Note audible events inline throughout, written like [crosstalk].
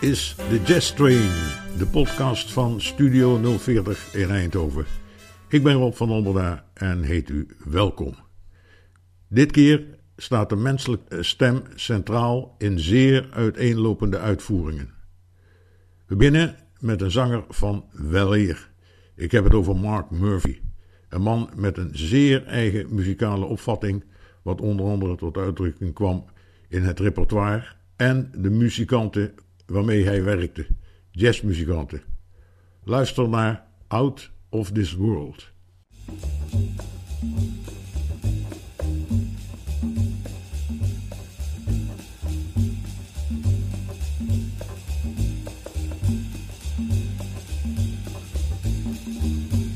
Is de Jazz Train, de podcast van Studio 040 in Eindhoven. Ik ben Rob van Onderda en heet u welkom. Dit keer staat de menselijke stem centraal in zeer uiteenlopende uitvoeringen. We beginnen met een zanger van weleer. Ik heb het over Mark Murphy, een man met een zeer eigen muzikale opvatting, wat onder andere tot uitdrukking kwam in het repertoire en de muzikanten waarmee hij werkte, jazzmuzikanten. Luister naar Out of This World.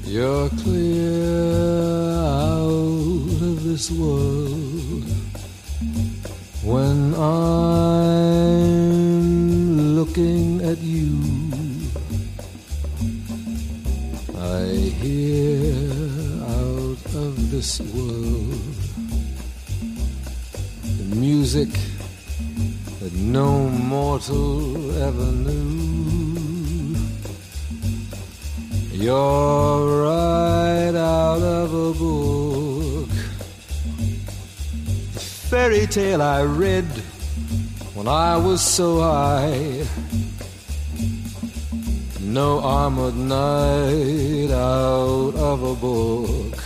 You're clear out of this world when I'm looking at you. I hear out of this world the music that no mortal ever knew. You're right out of a book. The fairy tale I read when I was so high. No armored knight out of a book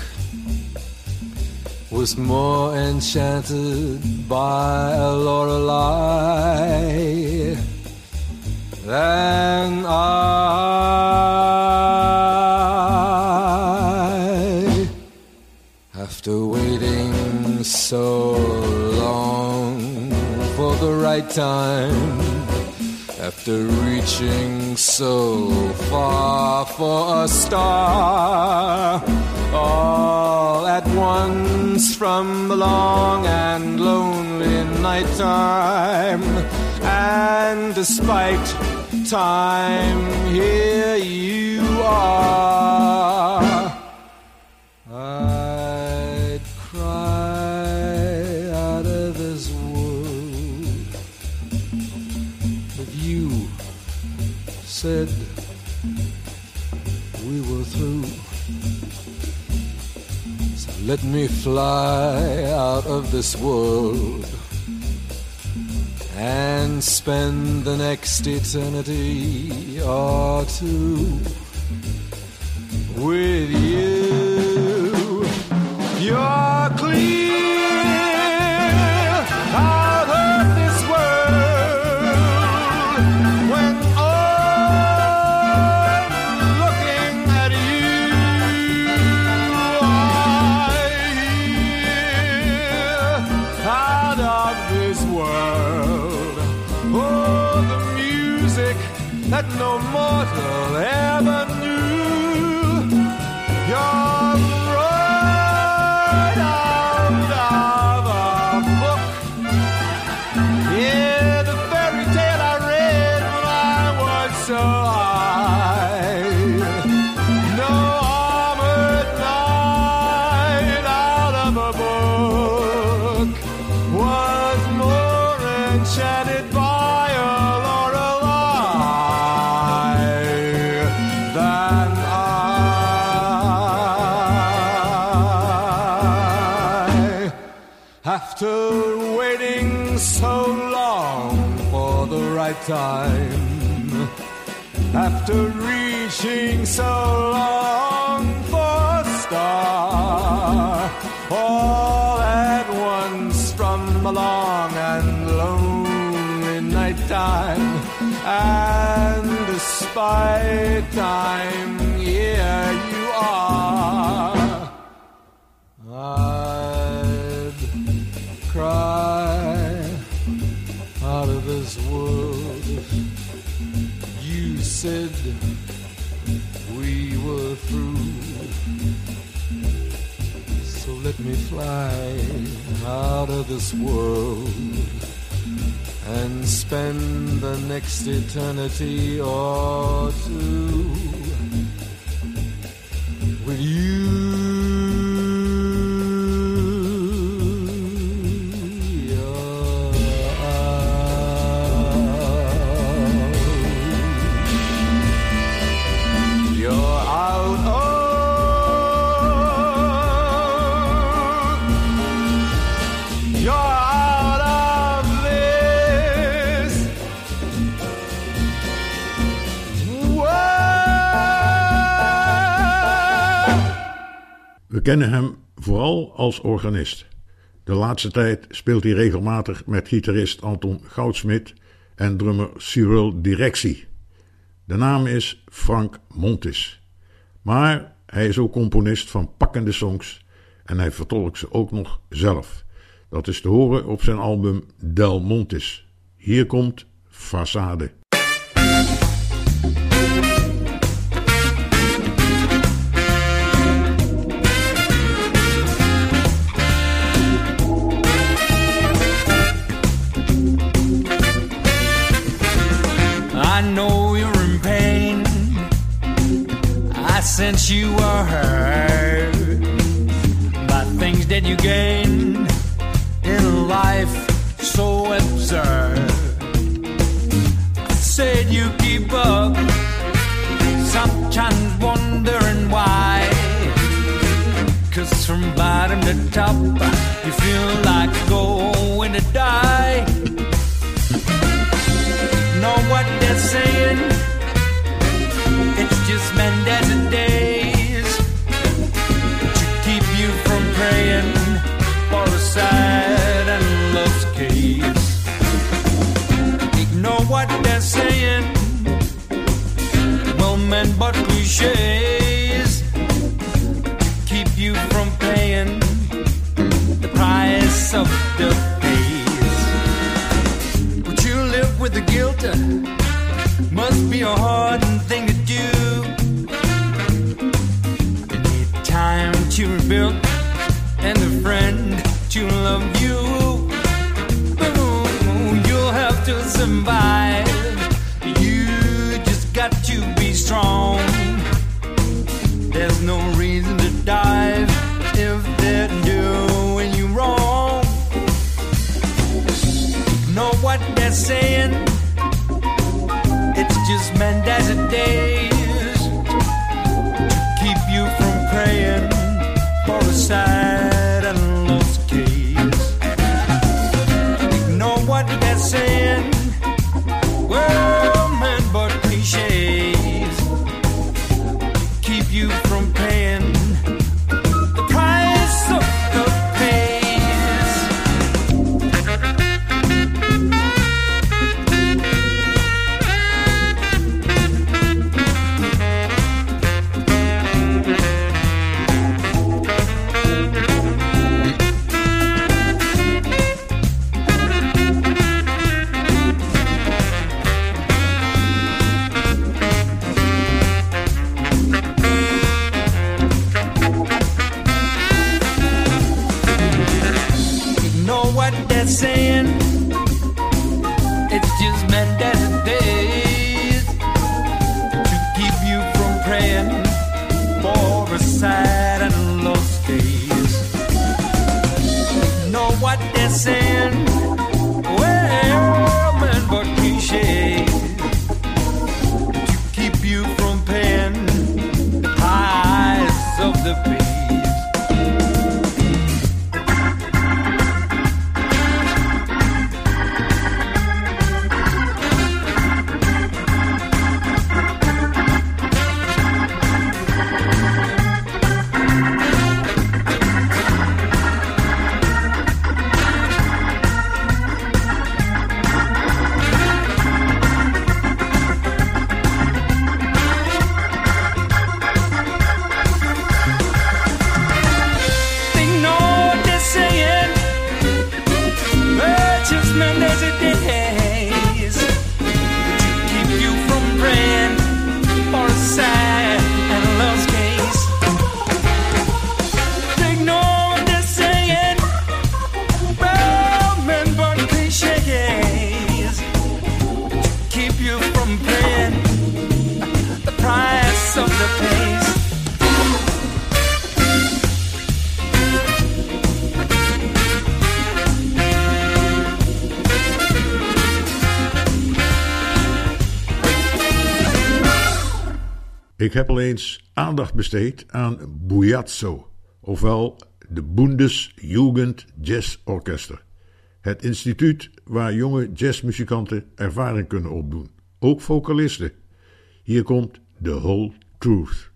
was more enchanted by a Lorelei than I. After waiting so for the right time, after reaching so far for a star, all at once from the long and lonely nighttime, and despite time, here you are. Said we were through. So let me fly out of this world and spend the next eternity or two with you. You're clear mortal ever knew. You're time, after reaching so long for a star, all at once from a long and lonely nighttime, and despite time, said we were through. So let me fly out of this world and spend the next eternity or two with you. You're out of We kennen hem vooral als organist. De laatste tijd speelt hij regelmatig met gitarist Anton Goudsmit en drummer Cyril Directie. De naam is Frank Montis. Maar hij is ook componist van pakkende songs en hij vertolkt ze ook nog zelf. Dat is te horen op zijn album Del Montis. Hier komt Façade. Since you were hurt by things that you gained in life so absurd. Said you keep up, sometimes wondering why. Cause from bottom to top, you feel like going to die. Know what they're saying? It's just meant as a days sad and lost case. Ignore what they're saying, well but cliches besteed aan Bujazzo, ofwel de Bundesjugend Jazz Orchester. Het instituut waar jonge jazzmuzikanten ervaring kunnen opdoen, ook vocalisten. Hier komt The Whole Truth.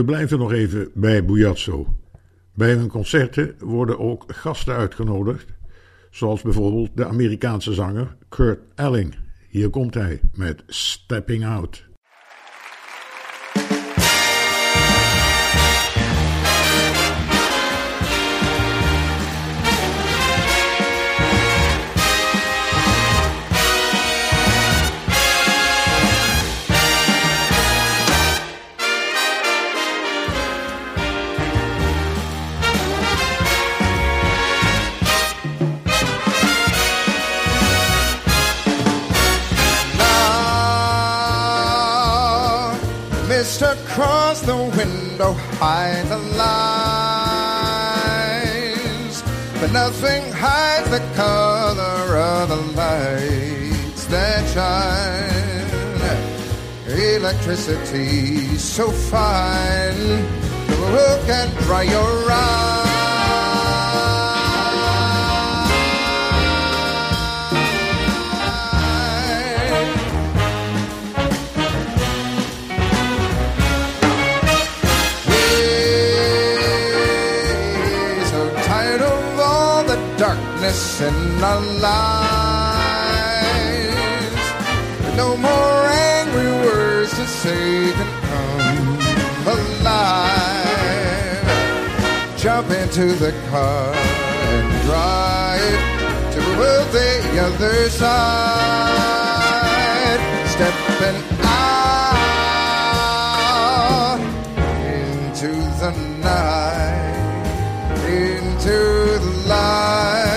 We blijven nog even bij Bujazzo. Bij hun concerten worden ook gasten uitgenodigd, zoals bijvoorbeeld de Amerikaanse zanger Kurt Elling. Hier komt hij met Stepping Out. Across the window hide the lines, but nothing hides the color of the lights that shine. Electricity so fine, look and dry your eyes. Darkness in our lives. No more angry words to say can come alive. Jump into the car and drive to the other side. Stepping out into the night, into the light,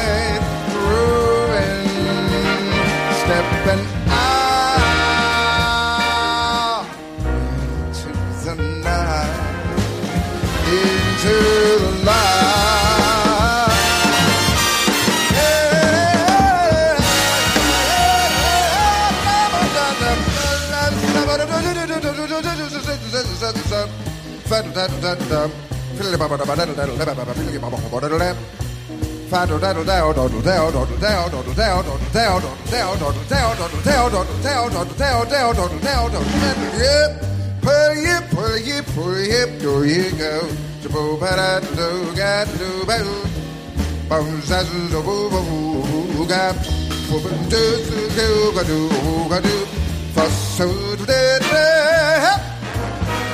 Fuss so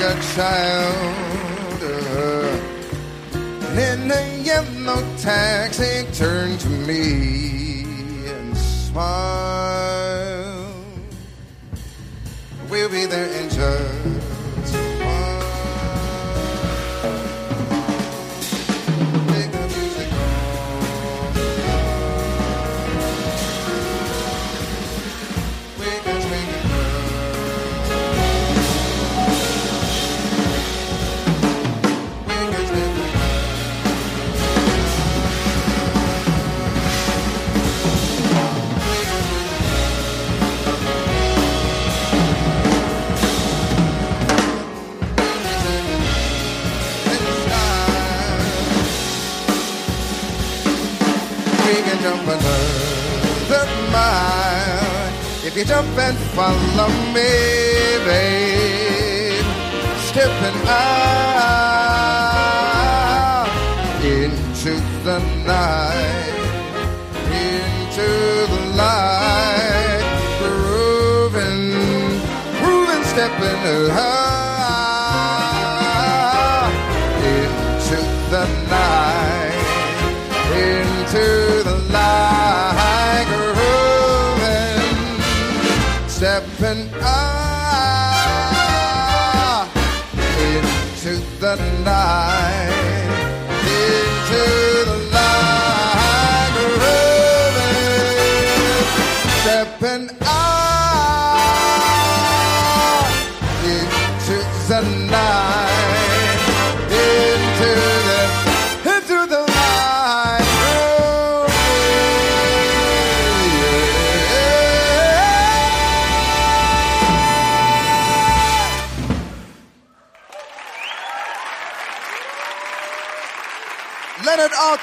a child. Uh, in a yellow taxi, turned to me and smiled. We'll be there in just jump another mile if you jump and follow me, babe. Stepping out into the night, into the light, grooving, grooving, stepping out night,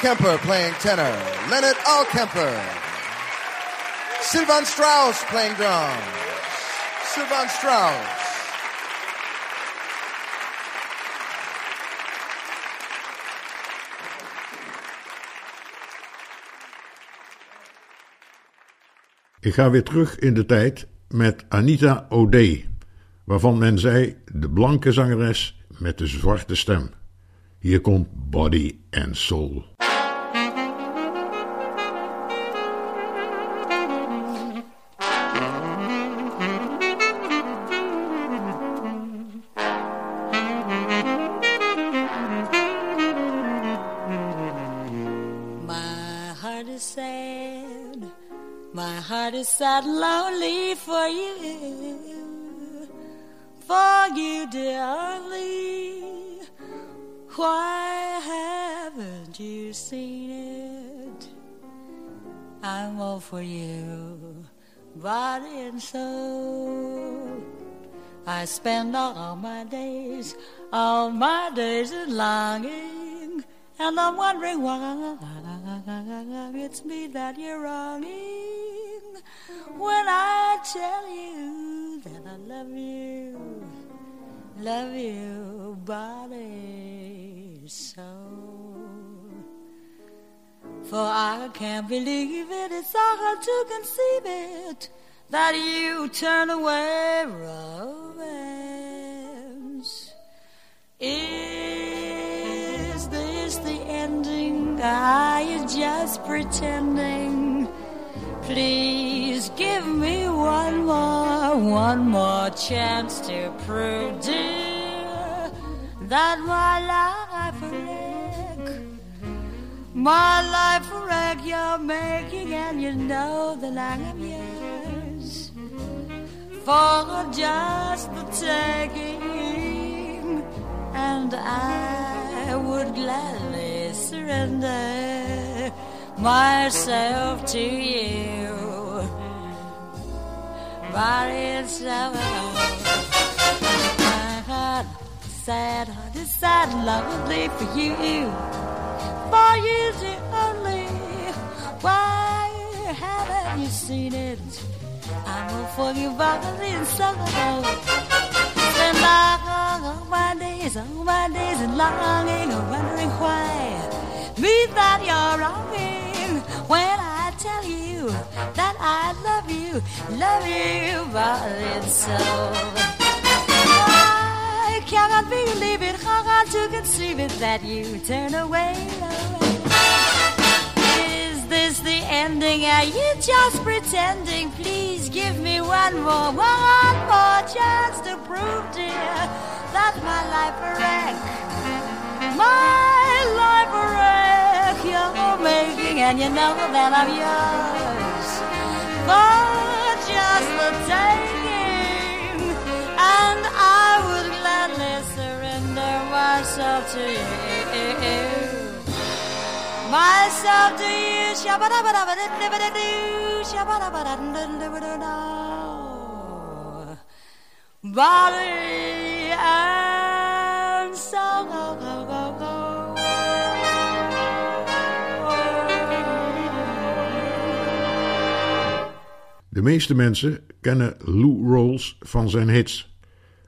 Alkemper playing tenor. Leonard Alkemper. Sylvan Strauss playing drums. Sylvan Strauss. Ik ga weer terug in de tijd met Anita O'Day, waarvan men zei de blanke zangeres met de zwarte stem. Hier komt Body and Soul. And lonely for you. For you, dearly. Why haven't you seen it? I'm all for you, body and soul. I spend all my days, all my days in longing, and I'm wondering why it's me that you're wronging when I tell you that I love you, love you, body, soul. For I can't believe it, it's so hard to conceive it that you turn away romance. Is this the ending? You just pretending? Please give me one more, one more chance to prove, dear, that my life wreck. My life wreck you're making, and you know that I am yours for just the taking, and I would gladly surrender myself to you. And soul, my heart, sad sad and lonely for you, for you the only. Why haven't you seen it? i'm will forgive all in sorrow. Spend all my days, all my days in longing, or wondering why. Me that you're wronging when I tell you that I love you. love you, but it's so. I cannot believe it, how hard to conceive it that you turn away. Is this the ending? Are you just pretending? Please give me one more, one more chance to prove, dear, that my life a wreck. My life a wreck you're making, and you know that I'm yours for just the taking. And I would gladly surrender myself to you. Myself to you. Body and. De meeste mensen kennen Lou Rawls van zijn hits.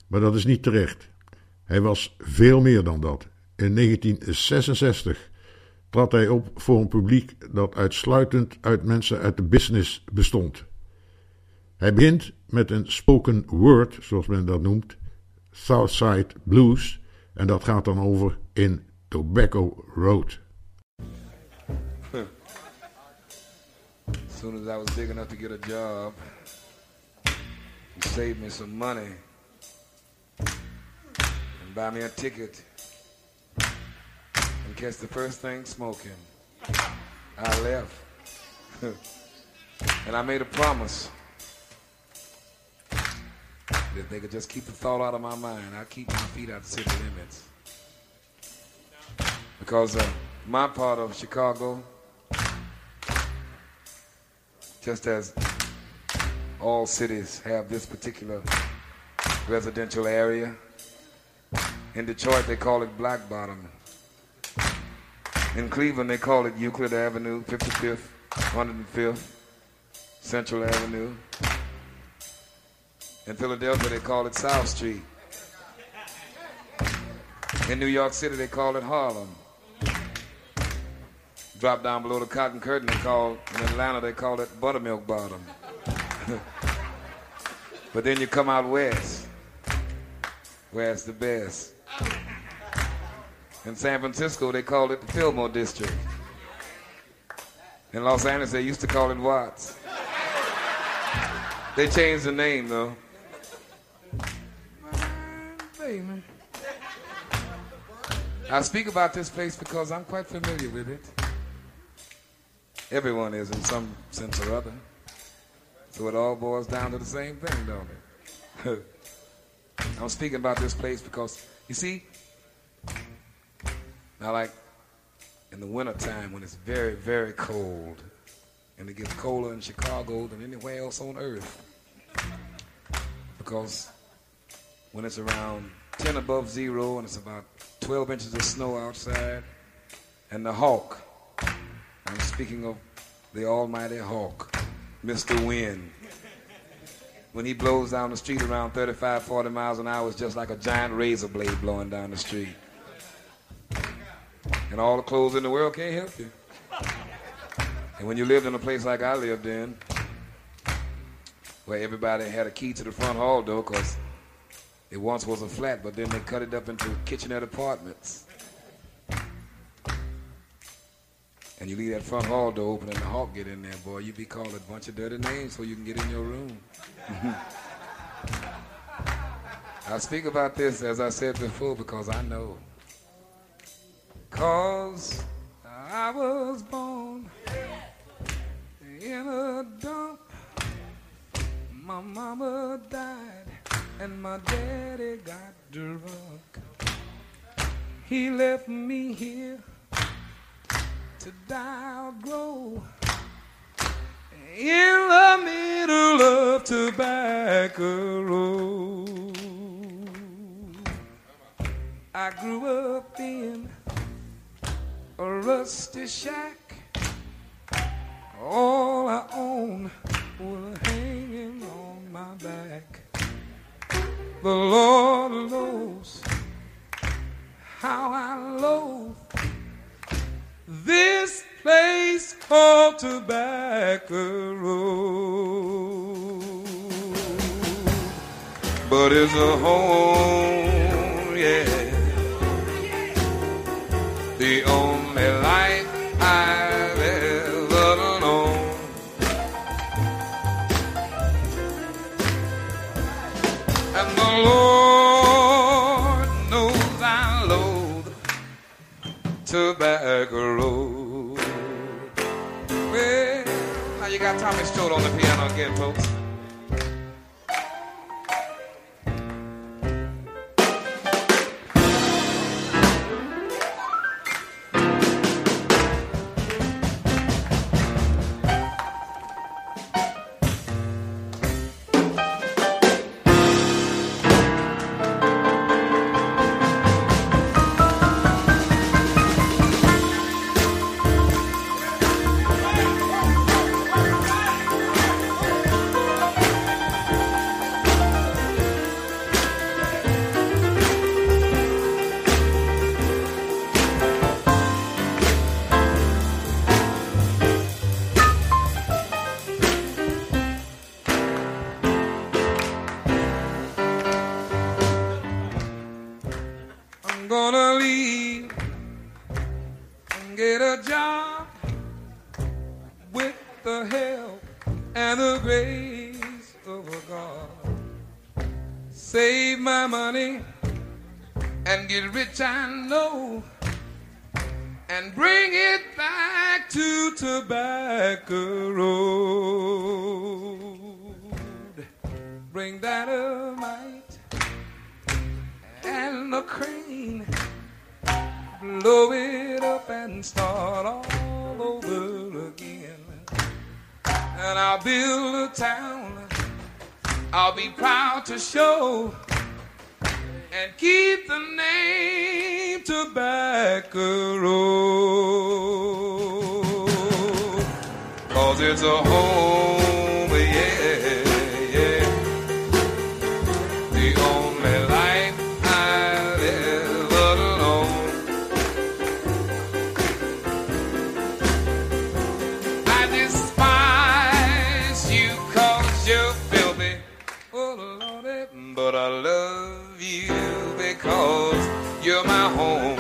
Maar dat is niet terecht. Hij was veel meer dan dat. In 1966 trad hij op voor een publiek dat uitsluitend uit mensen uit de business bestond. Hij begint met een spoken word, zoals men dat noemt, Southside Blues, en dat gaat dan over in Tobacco Road. Soon as I was big enough to get a job, he saved me some money and buy me a ticket and catch the first thing smoking. I left. [laughs] and I made a promise that they could just keep the thought out of my mind, I'd keep my feet out of city limits. Because uh, my part of Chicago, just as all cities have this particular residential area. In Detroit, they call it Black Bottom. In Cleveland, they call it Euclid Avenue, 55th, 105th, Central Avenue. In Philadelphia, they call it South Street. In New York City, they call it Harlem. Drop down below the cotton curtain, they call, in Atlanta, they call it Buttermilk Bottom. [laughs] but then you come out west, where it's the best. In San Francisco, they call it the Fillmore District. In Los Angeles, they used to call it Watts. They changed the name, though. I speak about this place because I'm quite familiar with it. Everyone is in some sense or other. So it all boils down to the same thing, don't it? [laughs] I'm speaking about this place because, you see, now like in the wintertime when it's very, very cold, and it gets colder in Chicago than anywhere else on earth. Because when it's around 10 above zero and it's about 12 inches of snow outside, and the hawk, I'm speaking of the almighty hawk, Mr. Wind. When he blows down the street around 35, 40 miles an hour, it's just like a giant razor blade blowing down the street. And all the clothes in the world can't help you. And when you lived in a place like I lived in, where everybody had a key to the front hall door, because it once was a flat, but then they cut it up into kitchenette apartments. And you leave that front hall door open and the hawk get in there, boy, you be called a bunch of dirty names so you can get in your room. [laughs] I speak about this, as I said before, because I know. Cause I was born in a dump. My mama died and my daddy got drunk. He left me here to die or grow in the middle of Tobacco Road. I grew up in a rusty shack. All I own was hanging on my back. The Lord knows how I loathe this place called Tobacco Road. But it's a home, yeah. The only tobacco road. Well, now you got Tommy Strode on the piano again, folks. but I love you because you're my home.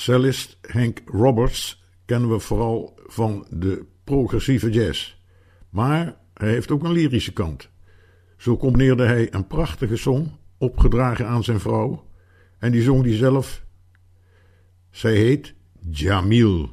Cellist Hank Roberts kennen we vooral van de progressieve jazz. Maar hij heeft ook een lyrische kant. Zo combineerde hij een prachtige song, opgedragen aan zijn vrouw, en die zong die zelf. Zij heet Jamil.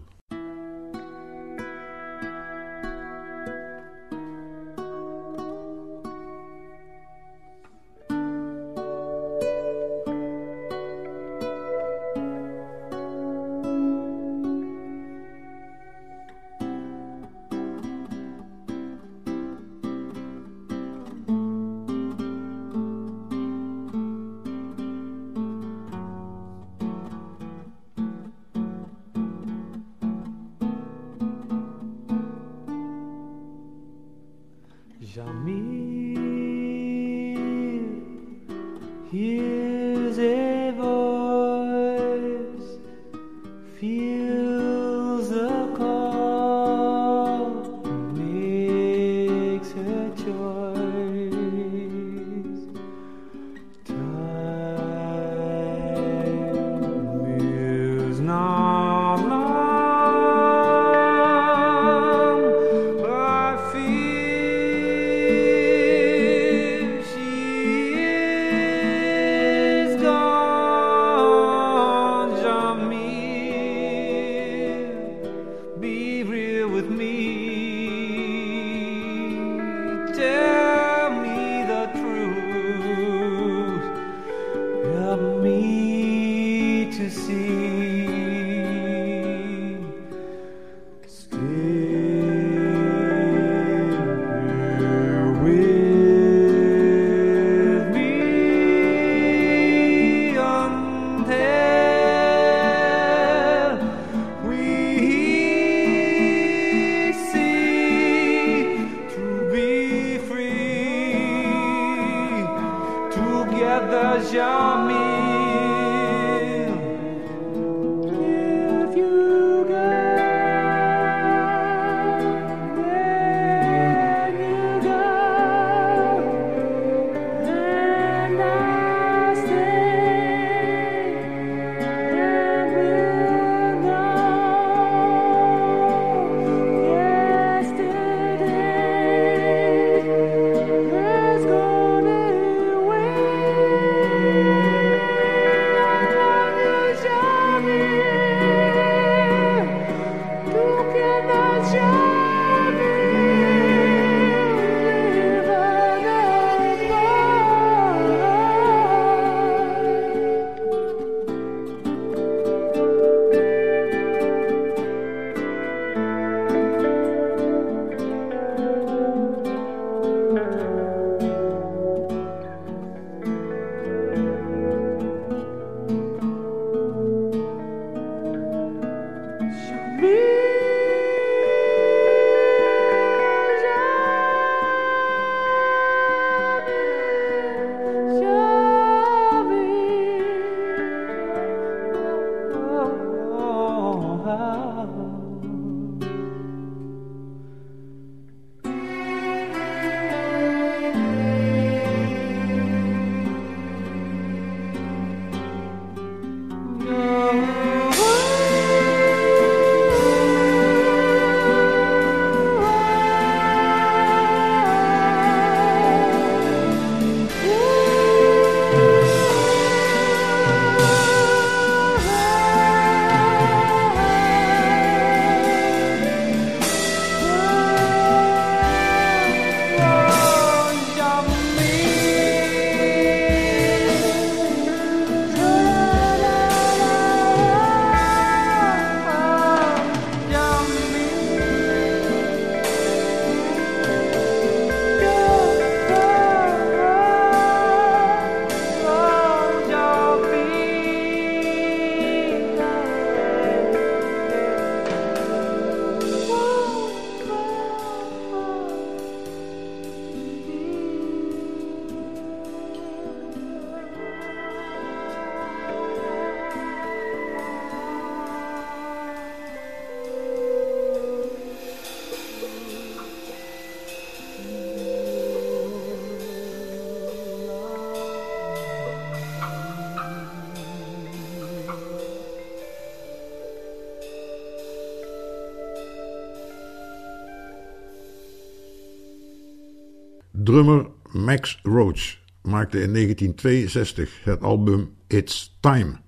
Drummer Max Roach maakte in 1962 het album It's Time,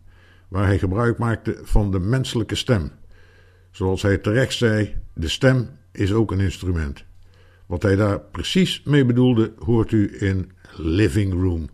waar hij gebruik maakte van de menselijke stem. Zoals hij terecht zei, de stem is ook een instrument. Wat hij daar precies mee bedoelde, hoort u in Living Room.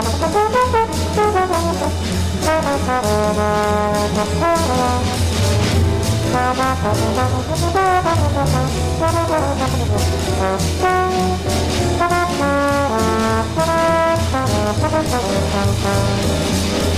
Thank [laughs]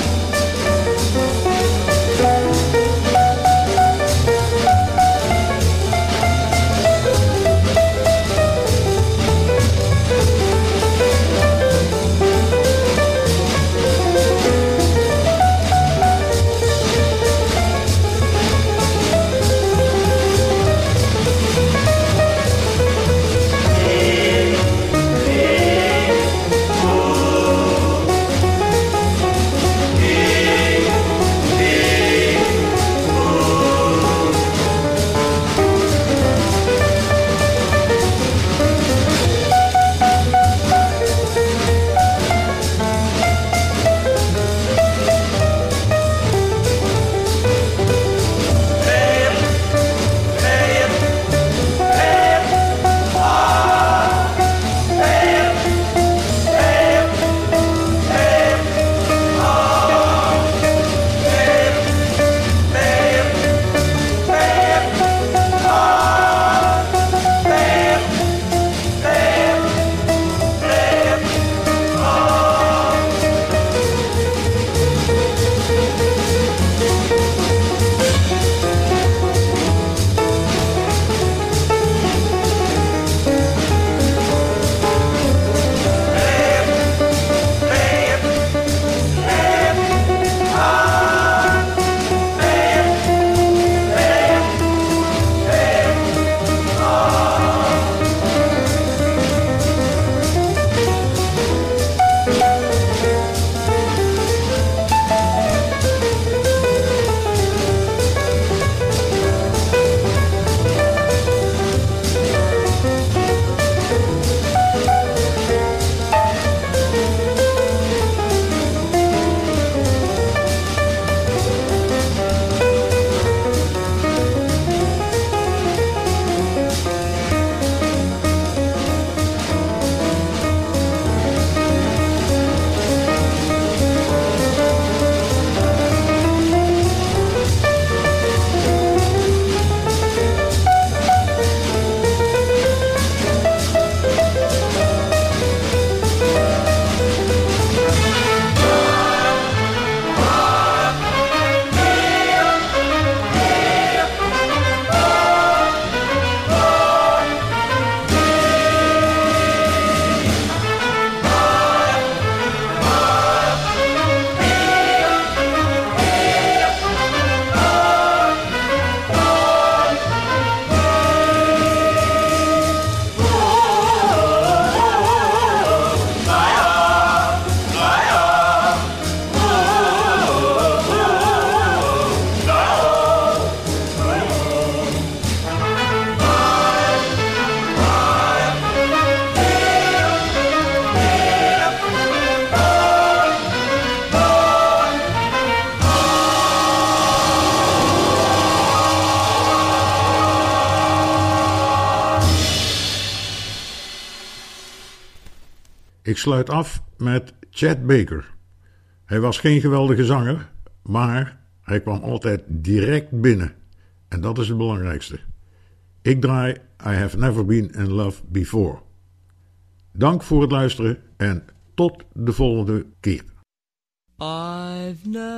sluit af met Chad Baker. Hij was geen geweldige zanger, maar hij kwam altijd direct binnen. En dat is het belangrijkste. Ik draai I Have Never Been in Love Before. Dank voor het luisteren en tot de volgende keer. I've never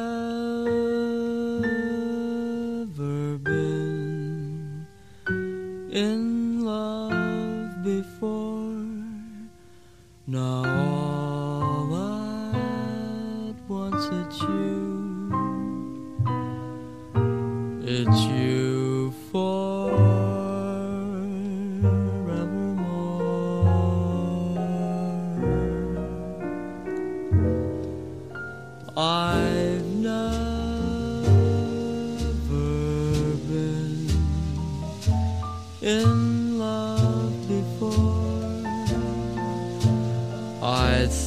been Now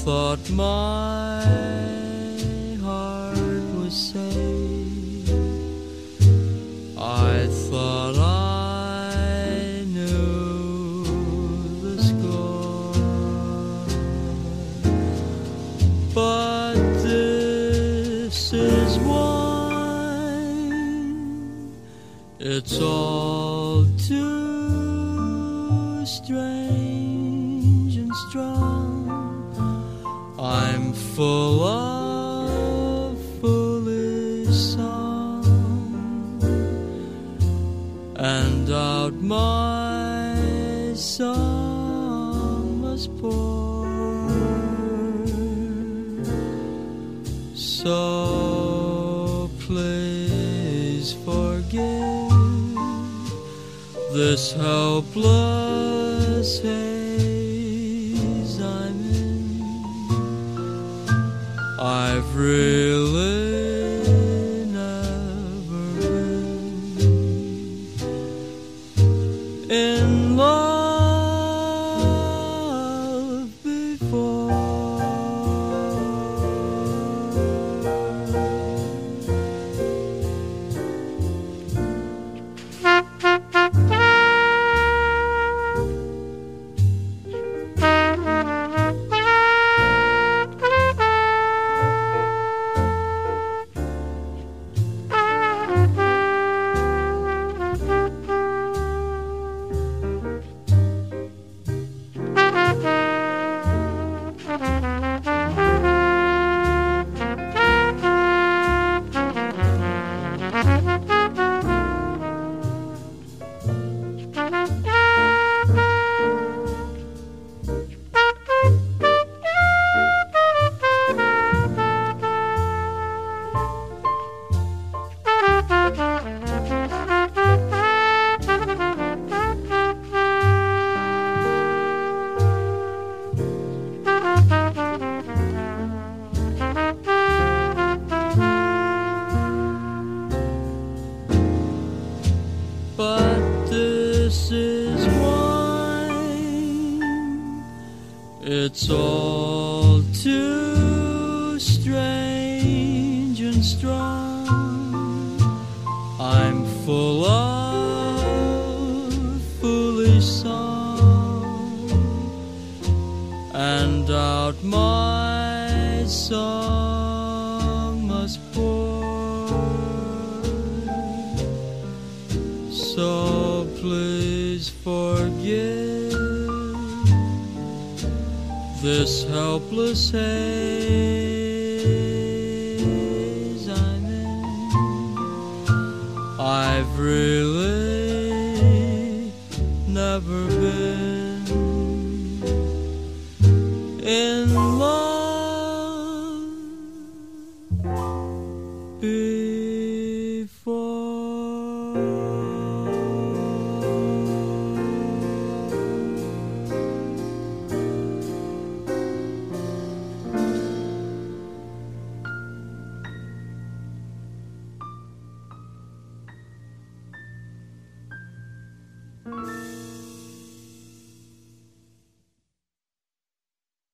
thought my heart was safe. I thought I knew the score. But this is wine. It's all too full of foolish song and out my song must pour. So please forgive this helpless